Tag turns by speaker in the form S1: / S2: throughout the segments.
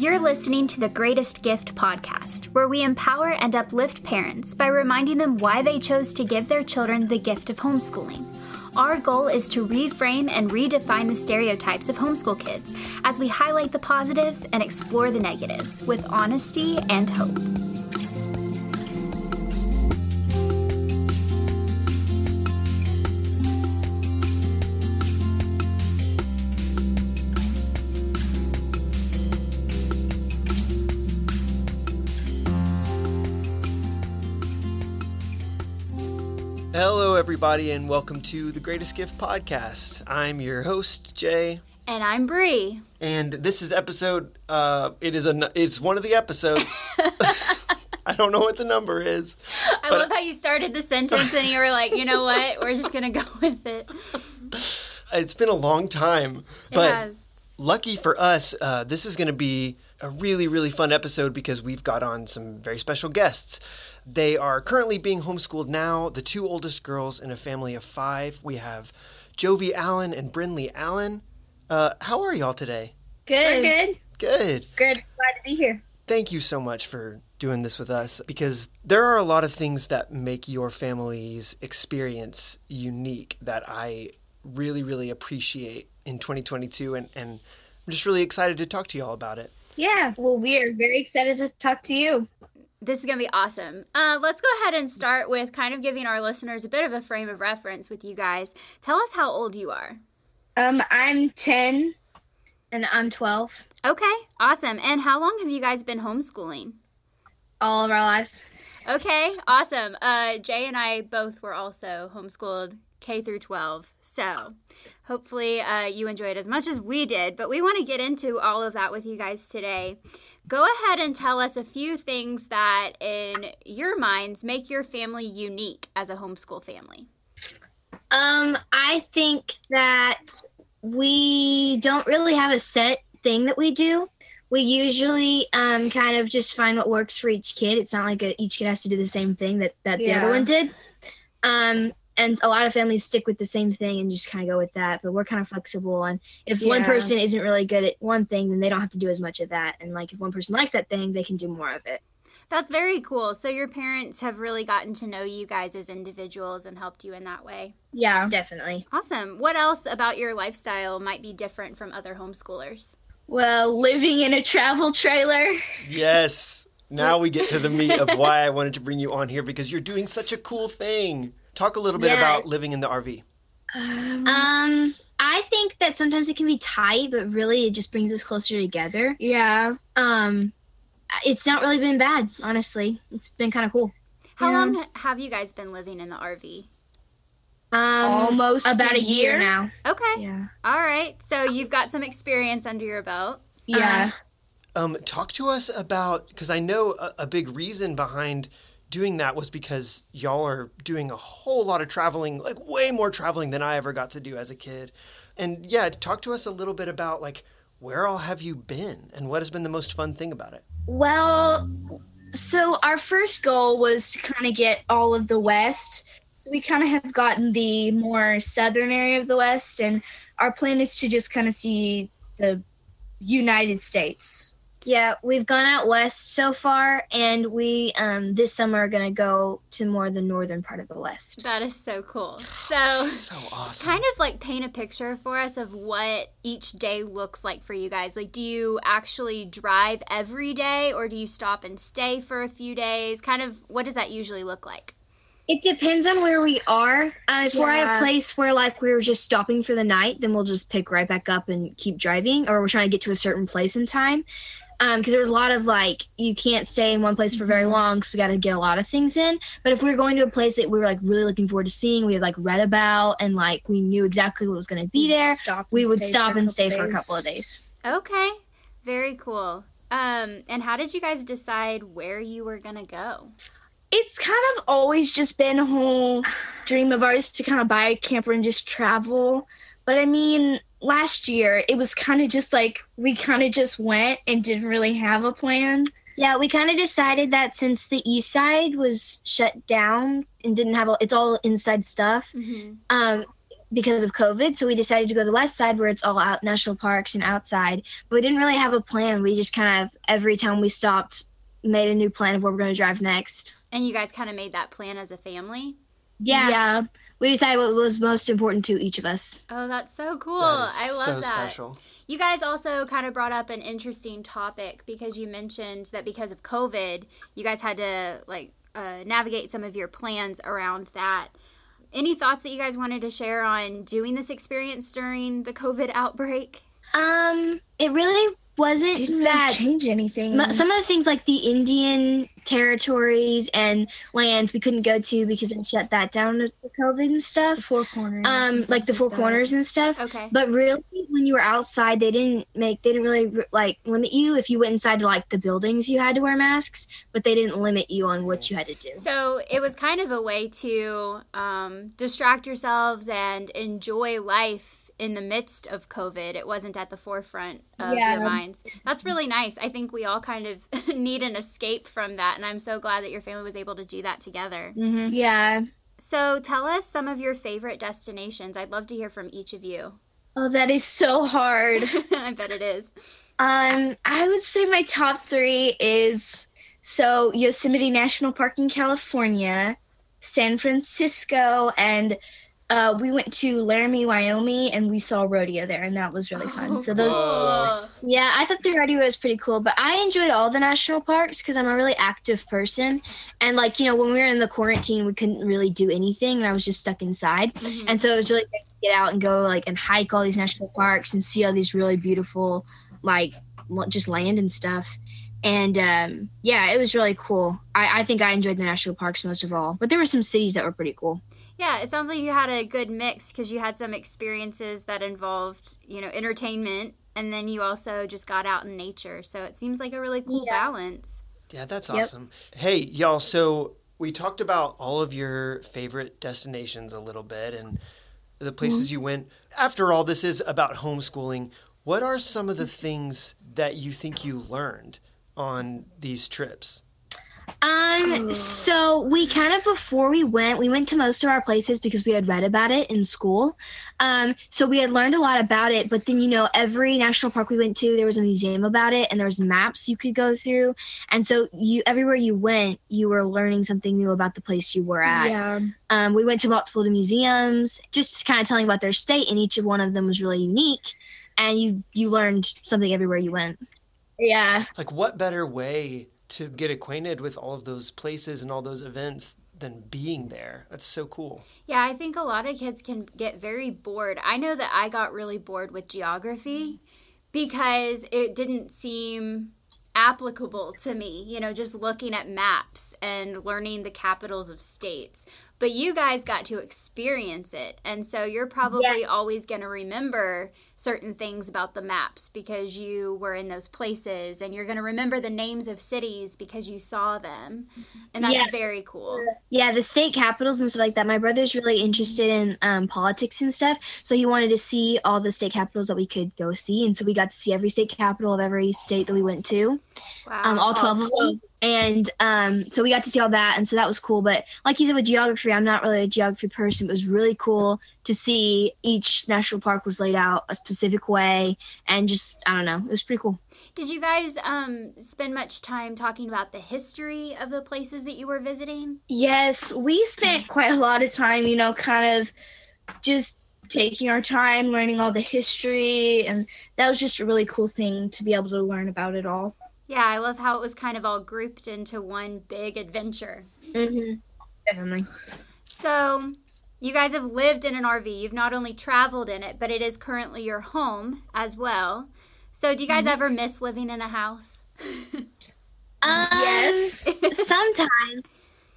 S1: You're listening to the Greatest Gift podcast, where we empower and uplift parents by reminding them why they chose to give their children the gift of homeschooling. Our goal is to reframe and redefine the stereotypes of homeschool kids as we highlight the positives and explore the negatives with honesty and hope.
S2: Hello, everybody, and welcome to the Greatest Gift podcast. I'm your host, Jay,
S1: And I'm Bree.
S2: and this is episode. Uh, it is a. It's one of the episodes. I don't know what the number is.
S1: I love how you started the sentence and you were like, you know what? We're just going to go with it.
S2: It's been a long time,
S1: It
S2: but
S1: has.
S2: lucky for us, uh, this is going to be a really, really fun episode because we've got on some very special guests. They are currently being homeschooled now, the two oldest girls in a family of five. We have Jovie Allen and Brynlee Allen. Uh, how are y'all today?
S3: Good.
S4: We're good.
S2: Good.
S4: Good. Glad to be here.
S2: Thank you so much for doing this with us because there are a lot of things that make your family's experience unique that I really, really appreciate in 2022. And, and I'm just really excited to talk to y'all about it.
S4: Yeah. Well, we are very excited to talk to you.
S1: This is going to be awesome. Uh, let's go ahead and start with kind of giving our listeners a bit of a frame of reference with you guys. Tell us how old you are.
S4: Um, I'm 10 and I'm 12
S1: Okay, awesome. And how long have you guys been homeschooling?
S4: all of our lives.
S1: Okay, awesome. Uh, Jay and I both were also homeschooled K through 12. So hopefully uh, you enjoyed as much as we did. But we want to get into all of that with you guys today. Go ahead and tell us a few things that, in your minds, make your family unique as a homeschool family.
S4: Um, I think that we don't really have a set thing that we do. We usually um, kind of just find what works for each kid. It's not like a, each kid has to do the same thing that, that the other one did. Um, and a lot of families stick with the same thing and just kind of go with that. But we're kind of flexible. And if one person isn't really good at one thing, then they don't have to do as much of that. And like if one person likes that thing, they can do more of it.
S1: That's very cool. So your parents have really gotten to know you guys as individuals and helped you in that way.
S4: Yeah, definitely.
S1: Awesome. What else about your lifestyle might be different from other homeschoolers?
S4: Well, living in a travel trailer.
S2: Yes. Now we get to the meat of why I wanted to bring you on here because you're doing such a cool thing. Talk a little bit
S4: Yeah.
S2: about living in the RV.
S4: Um, I think that sometimes it can be tight, but really it just brings us closer together.
S3: yeah.
S4: Um, it's not really been bad, honestly. It's been kind of cool.
S1: How
S3: Yeah.
S1: long have you guys been living in the RV?
S4: Um,
S3: Almost
S4: about
S3: a
S4: a year
S3: year.
S4: now.
S1: Okay.
S3: Yeah.
S1: All right. So you've got some experience under your belt.
S3: Yeah.
S2: Um, talk to us about because I know a, a big reason behind doing that was because y'all are doing a whole lot of traveling, like way more traveling than I ever got to do as a kid. And yeah, talk to us a little bit about like where all have you been and what has been the most fun thing about it.
S3: Well, so our first goal was to kind of get all of the West. So we kind of have gotten the more southern area of the West, and our plan is to just kind of see the United States.
S4: Yeah, we've gone out west so far, and we um this summer are gonna go to more the northern part of the west.
S1: That is so cool. So
S2: So awesome.
S1: kind of like paint a picture for us of what each day looks like for you guys. Like do you actually drive every day or do you stop and stay for a few days? Kind of what does that usually look like?
S4: It depends on where we are. Uh, if we're at a place where like we were just stopping for the night, then we'll just pick right back up and keep driving. Or we're trying to get to a certain place in time. Because there's a lot of like you can't stay in one place for very long because we got to get a lot of things in. But if we were going to a place that we were like really looking forward to seeing, we had like read about and like we knew exactly what was going to be there,
S3: Stop
S4: we would stop and
S3: couple
S4: stay for a couple of days.
S1: Okay. Very cool. Um and how did you guys decide where you were going to go?
S3: It's kind of always just been a whole dream of ours to kind of buy a camper and just travel. But I mean, last year it was kind of just like we kind of just went and didn't really have a plan.
S4: Yeah, we kind of decided that since the east side was shut down and didn't have all, it's all inside stuff.
S1: Mm-hmm.
S4: Um, because of COVID. So we decided to go to the west side where it's all out national parks and outside. But we didn't really have a plan. We just kind of every time we stopped made a new plan of where we're going to drive next.
S1: And you guys kind of made that plan as a family?
S4: Yeah.
S3: Yeah.
S4: We decided what was most important to each of us.
S1: Oh, that's so cool.
S2: That is
S1: I love
S2: so
S1: that.
S2: special.
S1: You guys also kind of brought up an interesting topic because you mentioned that because of COVID, you guys had to like uh, navigate some of your plans around that. Any thoughts that you guys wanted to share on doing this experience during the COVID outbreak?
S4: Um, it really wasn't
S3: Didn't really
S4: that
S3: change anything.
S4: Some of the things like the Indian territories and lands we couldn't go to because they shut that down for COVID and
S3: the
S4: stuff.
S3: four corners.
S4: Um, like the four
S3: that.
S4: corners and stuff.
S1: Okay.
S4: But really, when you were outside, they didn't make they didn't really like limit you. If you went inside to like the buildings, you had to wear masks, but they didn't limit you on what you had to do.
S1: So it was kind of a way to um, distract yourselves and enjoy life in the midst of COVID. It wasn't at the forefront of
S3: Yeah.
S1: your minds. That's really nice. I think we all kind of need an escape from that. And I'm so glad that your family was able to do that together.
S4: Mm-hmm.
S3: Yeah.
S1: So tell us some of your favorite destinations. I'd love to hear from each of you.
S3: Oh, that is so hard.
S1: I bet it is.
S3: Um, I would say my top three is so Yosemite National Park in California, San Francisco, and uh, we went to Laramie, Wyoming, and we saw rodeo there, and that was really fun.
S1: Oh,
S3: so those,
S1: cool.
S4: Yeah, I thought the rodeo was pretty cool, but I enjoyed all the national parks because I'm a really active person. And like you know, when we were in the quarantine, we couldn't really do anything, and I was just stuck inside.
S1: Mhm.
S4: And so it was really great to get out and go like and hike all these national parks and see all these really beautiful like just land and stuff. And um, yeah, it was really cool. I, I think I enjoyed the national parks most of all, but there were some cities that were pretty cool.
S1: Yeah, it sounds like you had a good mix because you had some experiences that involved, you know, entertainment, and then you also just got out in nature. So it seems like a really cool
S3: Yeah.
S1: balance.
S2: Yeah, that's
S3: Yep.
S2: awesome. Hey, y'all, so we talked about all of your favorite destinations a little bit and the places mm-hmm. you went. After all, this is about homeschooling. What are some of the things that you think you learned on these trips?
S4: Um, so we kind of before we went, we went to most of our places because we had read about it in school. Um, so we had learned a lot about it, but then you know, every national park we went to, there was a museum about it and there was maps you could go through. And so you everywhere you went, you were learning something new about the place you were at.
S3: yeah.
S4: Um, we went to multiple museums, just kind of telling about their state, and each of one of them was really unique. And you you learned something everywhere you went.
S3: Yeah.
S2: Like, what better way to get acquainted with all of those places and all those events than being there? That's so cool.
S1: Yeah, I think a lot of kids can get very bored. I know that I got really bored with geography because it didn't seem applicable to me, you know, just looking at maps and learning the capitals of states. But you guys got to experience it. And so you're probably always going to remember certain things about the maps because you were in those places and you're going to remember the names of cities because you saw them. And that's
S4: Yeah.
S1: very cool.
S4: Yeah, the state capitals and stuff like that. My brother's really interested in um, politics and stuff, so he wanted to see all the state capitals that we could go see, and so we got to see every state capital of every state that we went to,
S1: Wow.
S4: um, all twelve of them. And um, so we got to see all that, and so that was cool. But like you said with geography, I'm not really a geography person. It was really cool to see each national park was laid out a specific way, and just I don't know, it was pretty cool.
S1: Did you guys um, spend much time talking about the history of the places that you were visiting?
S3: Yes, we spent quite a lot of time, you know, kind of just taking our time learning all the history and that was just a really cool thing to be able to learn about it all.
S1: Yeah, I love how it was kind of all grouped into one big adventure.
S4: Mm-hmm. Definitely.
S1: So, you guys have lived in an RV. You've not only traveled in it, but it is currently your home as well. So, do you guys ever miss living in a house?
S4: Um,
S3: Yes.
S4: sometimes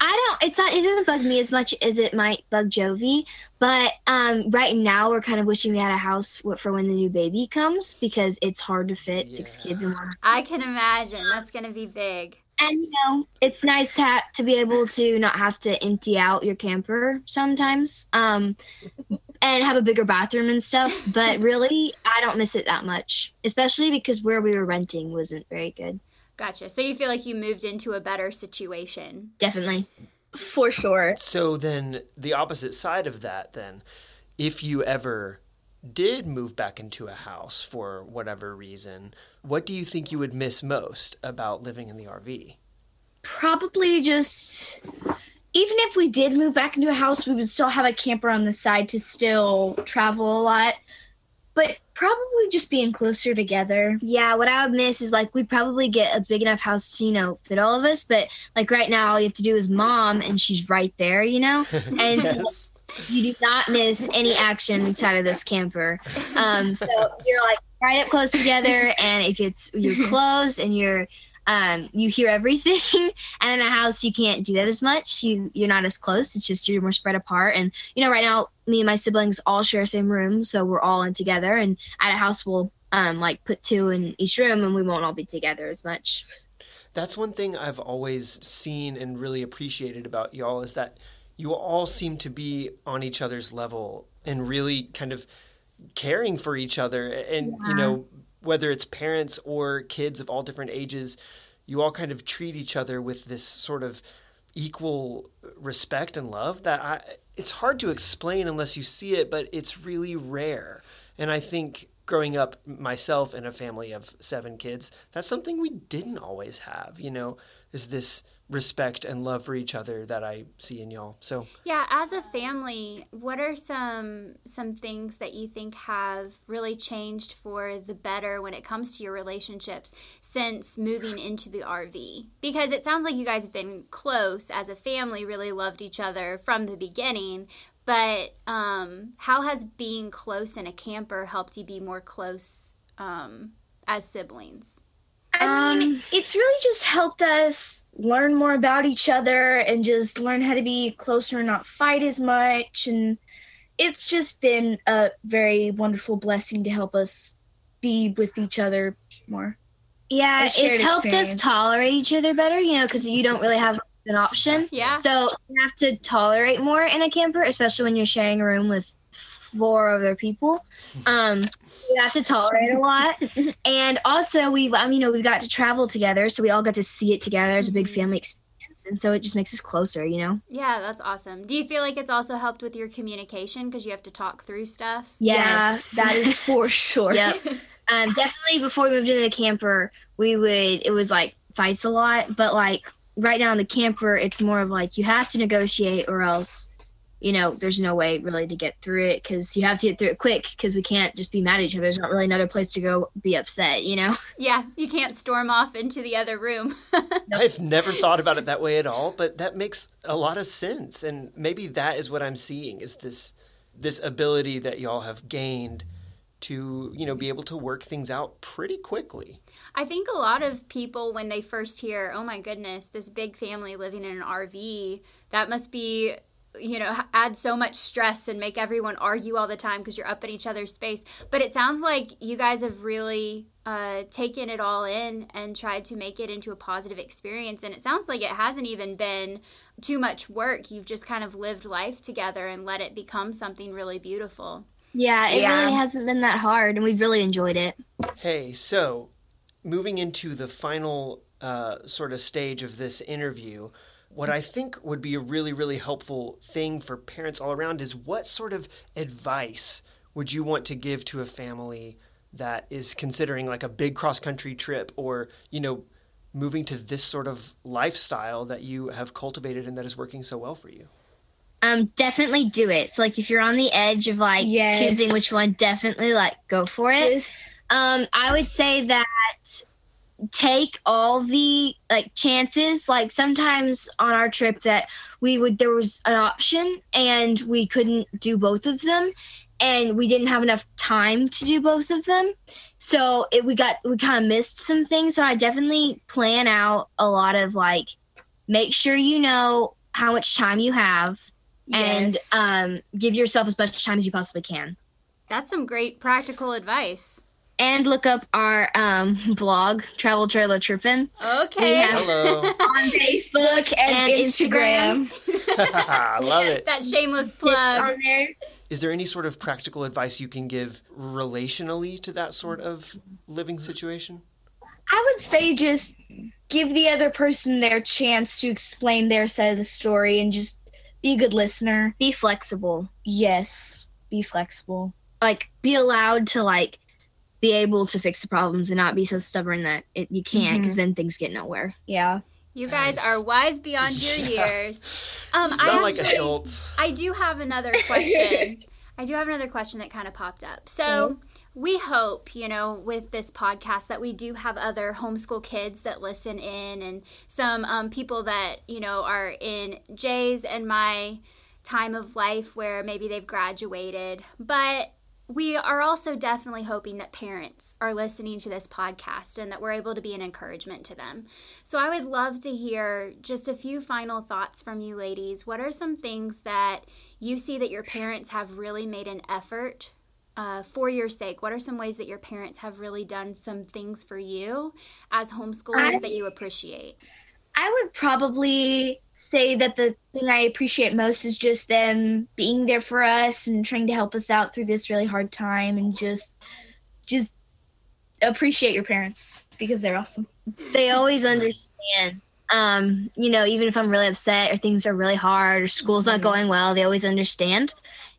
S4: I don't. It's not. It doesn't bug me as much as it might bug Jovie. But um, right now we're kind of wishing we had a house for when the new baby comes because it's hard to fit six kids in one.
S1: I can imagine. That's going to be big.
S4: And you know, it's nice to ha- to be able to not have to empty out your camper sometimes. Um, and have a bigger bathroom and stuff. But really, I don't miss it that much, especially because where we were renting wasn't very good.
S1: Gotcha. So, you feel like you moved into a better situation.
S4: Definitely.
S3: For sure.
S2: So then the opposite side of that then if you ever did move back into a house for whatever reason, what do you think you would miss most about living in the RV?
S3: Probably just even if we did move back into a house, we would still have a camper on the side to still travel a lot. But probably just being closer together.
S4: Yeah, what I would miss is like we'd probably get a big enough house to, you know, fit all of us. But like right now, all you have to do is mom, and she's right there, you know? And
S2: yes.
S4: you do not miss any action inside of this camper. Um, so you're like right up close together, and if it's you're close and you're um, you hear everything. and in a house, you can't do that as much. You you're not as close. It's just you're more spread apart. And you know, right now, me and my siblings all share the same room, so we're all in together. And at a house, we'll um, like put two in each room, and we won't all be together as much.
S2: That's one thing I've always seen and really appreciated about y'all is that you all seem to be on each other's level and really kind of caring for each other and you know whether it's parents or kids of all different ages you all kind of treat each other with this sort of equal respect and love that I, it's hard to explain unless you see it but it's really rare. And i think growing up myself in a family of seven kids that's something we didn't always have you know is this respect and love for each other that I see in y'all. So
S1: Yeah, as a family, what are some some things that you think have really changed for the better when it comes to your relationships since moving into the RV? Because it sounds like you guys have been close as a family, really loved each other from the beginning. But um, how has being close in a camper helped you be more close um, as siblings?
S3: I mean,
S4: Um,
S3: it's really just helped us learn more about each other and just learn how to be closer and not fight as much. And it's just been a very wonderful blessing to help us be with each other more.
S4: Yeah, it's
S3: shared
S4: helped us tolerate each other better, you know, because you don't really have an option.
S1: Yeah.
S4: So you have to tolerate more in a camper, especially when you're sharing a room with four other people. Um, you have to tolerate a lot, and also we, um, you know, we got to travel together, so we all got to see it together as a big
S1: Mhm.
S4: family experience, and so it just makes us closer, you know.
S1: Yeah, that's awesome. Do you feel like it's also helped with your communication because you have to talk through stuff?
S4: Yes.
S3: Yeah, that is for sure.
S4: Yep. Um, definitely before we moved into the camper, we would it was like fights a lot, but like right now in the camper, it's more of like you have to negotiate or else, you know, there's no way really to get through it because you have to get through it quick because we can't just be mad at each other. There's not really another place to go be upset, you know.
S1: Yeah, you can't storm off into the other room.
S2: I've never thought about it that way at all, but that makes a lot of sense. And maybe that is what I'm seeing is this this ability that y'all have gained to, you know, be able to work things out pretty quickly.
S1: I think a lot of people, when they first hear, oh my goodness, this big family living in an RV, that must be, you know, add so much stress and make everyone argue all the time because you're up in each other's space. But it sounds like you guys have really uh, taken it all in and tried to make it into a positive experience. And it sounds like it hasn't even been too much work. You've just kind of lived life together and let it become something really beautiful.
S4: Yeah, it
S3: Yeah.
S4: really hasn't been that hard, and we've really enjoyed it.
S2: Hey, so moving into the final uh, sort of stage of this interview, what I think would be a really, really helpful thing for parents all around is what sort of advice would you want to give to a family that is considering like a big cross country trip or, you know, moving to this sort of lifestyle that you have cultivated and that is working so well for you?
S4: Um, definitely do it. So like if you're on the edge of like
S3: Yes.
S4: choosing which one, definitely like go for it.
S3: Just-
S4: Um, I would say that take all the like chances. Like sometimes on our trip that we would there was an option and we couldn't do both of them, and we didn't have enough time to do both of them. So it, we got we kind of missed some things. So I definitely plan out a lot of like make sure you know how much time you have and um, give yourself as much time as you possibly can.
S1: That's some great practical advice.
S4: And look up our um, blog, Travel Trailer Trippin',
S1: Okay.
S4: have-
S2: Hello.
S3: on Facebook and,
S4: and
S3: Instagram.
S2: I love it.
S1: that shameless plug.
S4: on there.
S2: Is there any sort of practical advice you can give relationally to that sort of living situation?
S3: I would say just give the other person their chance to explain their side of the story and just be a good listener.
S4: Be flexible.
S3: Yes. be flexible.
S4: like be allowed to like be able to fix the problems and not be so stubborn that it, you can't because then things get nowhere
S3: Yeah.
S1: You guys
S2: Nice.
S1: are wise beyond your
S2: Yeah.
S1: years. Um,
S2: Sound
S1: I
S2: like adults.
S1: I do have another question. I do have another question that kind of popped up. So we hope, you know, with this podcast that we do have other homeschool kids that listen in and some um, people that, you know, are in Jay's and my time of life where maybe they've graduated. But we are also definitely hoping that parents are listening to this podcast and that we're able to be an encouragement to them. So I would love to hear just a few final thoughts from you ladies. What are some things that you see that your parents have really made an effort uh, for your sake? What are some ways that your parents have really done some things for you as homeschoolers
S3: I-
S1: that you appreciate?
S3: I would probably say that the thing I appreciate most is just them being there for us and trying to help us out through this really hard time and just just appreciate your parents because they're awesome.
S4: they always understand. Um you know even if i'm really upset or things are really hard or school's not going well they always understand.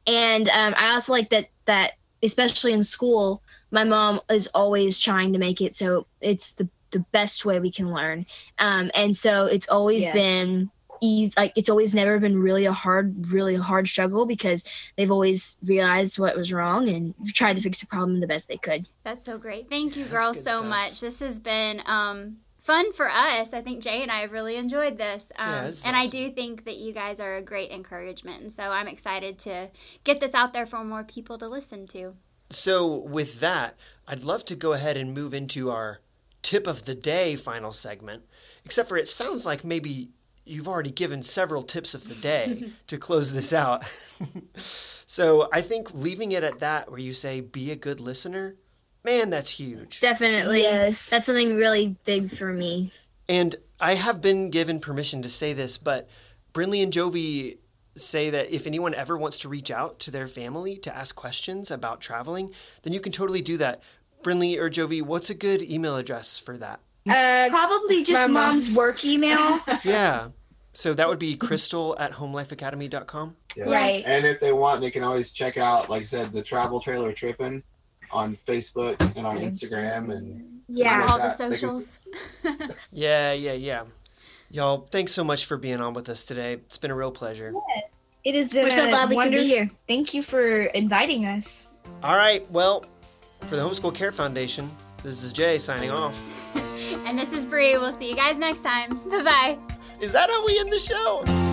S4: And um i also like that that especially in school my mom is always trying to make it so it's the the best way we can learn um and so it's always
S3: Yes.
S4: been easy like it's always never been really a hard really hard struggle because they've always realized what was wrong and tried to fix the problem the best they could
S1: That's so great. Thank you, girls, so
S2: stuff.
S1: much. This has been um, fun for us. I think Jay and I have really enjoyed this. Um,
S2: Yeah, this is
S1: and I do think that you guys are a great encouragement. And so I'm excited to get this out there for more people to listen to.
S2: So, with that, I'd love to go ahead and move into our tip of the day final segment. Except for it sounds like maybe you've already given several tips of the day to close this out. so, I think leaving it at that, where you say, be a good listener, man, that's huge.
S4: definitely
S3: Yes.
S4: that's something really big for me
S2: And I have been given permission to say this, but Brynlee and Jovie say that if anyone ever wants to reach out to their family to ask questions about traveling, then you can totally do that. Brynlee or Jovie, what's a good email address for that?
S3: Uh, probably just
S4: my
S3: mom's
S4: mom's.
S3: work email.
S2: Yeah. So that would be crystal at homelifeacademy.com.
S5: Yeah.
S3: Right.
S5: And if they want, they can always check out, like I said, the Travel Trailer Trippin' on Facebook and on Instagram. And
S3: yeah.
S1: All the
S5: that. They can-
S1: socials.
S2: Yeah, yeah, yeah. Y'all, thanks so much for being on with us today. It's been a real pleasure.
S3: It has been
S4: We're so glad we could be here.
S3: Thank you for inviting us.
S2: All right, well, for the Homeschool Care Foundation, this is Jay signing off.
S1: and this is Bree. We'll see you guys next time. Bye bye.
S2: Is that how we end the show?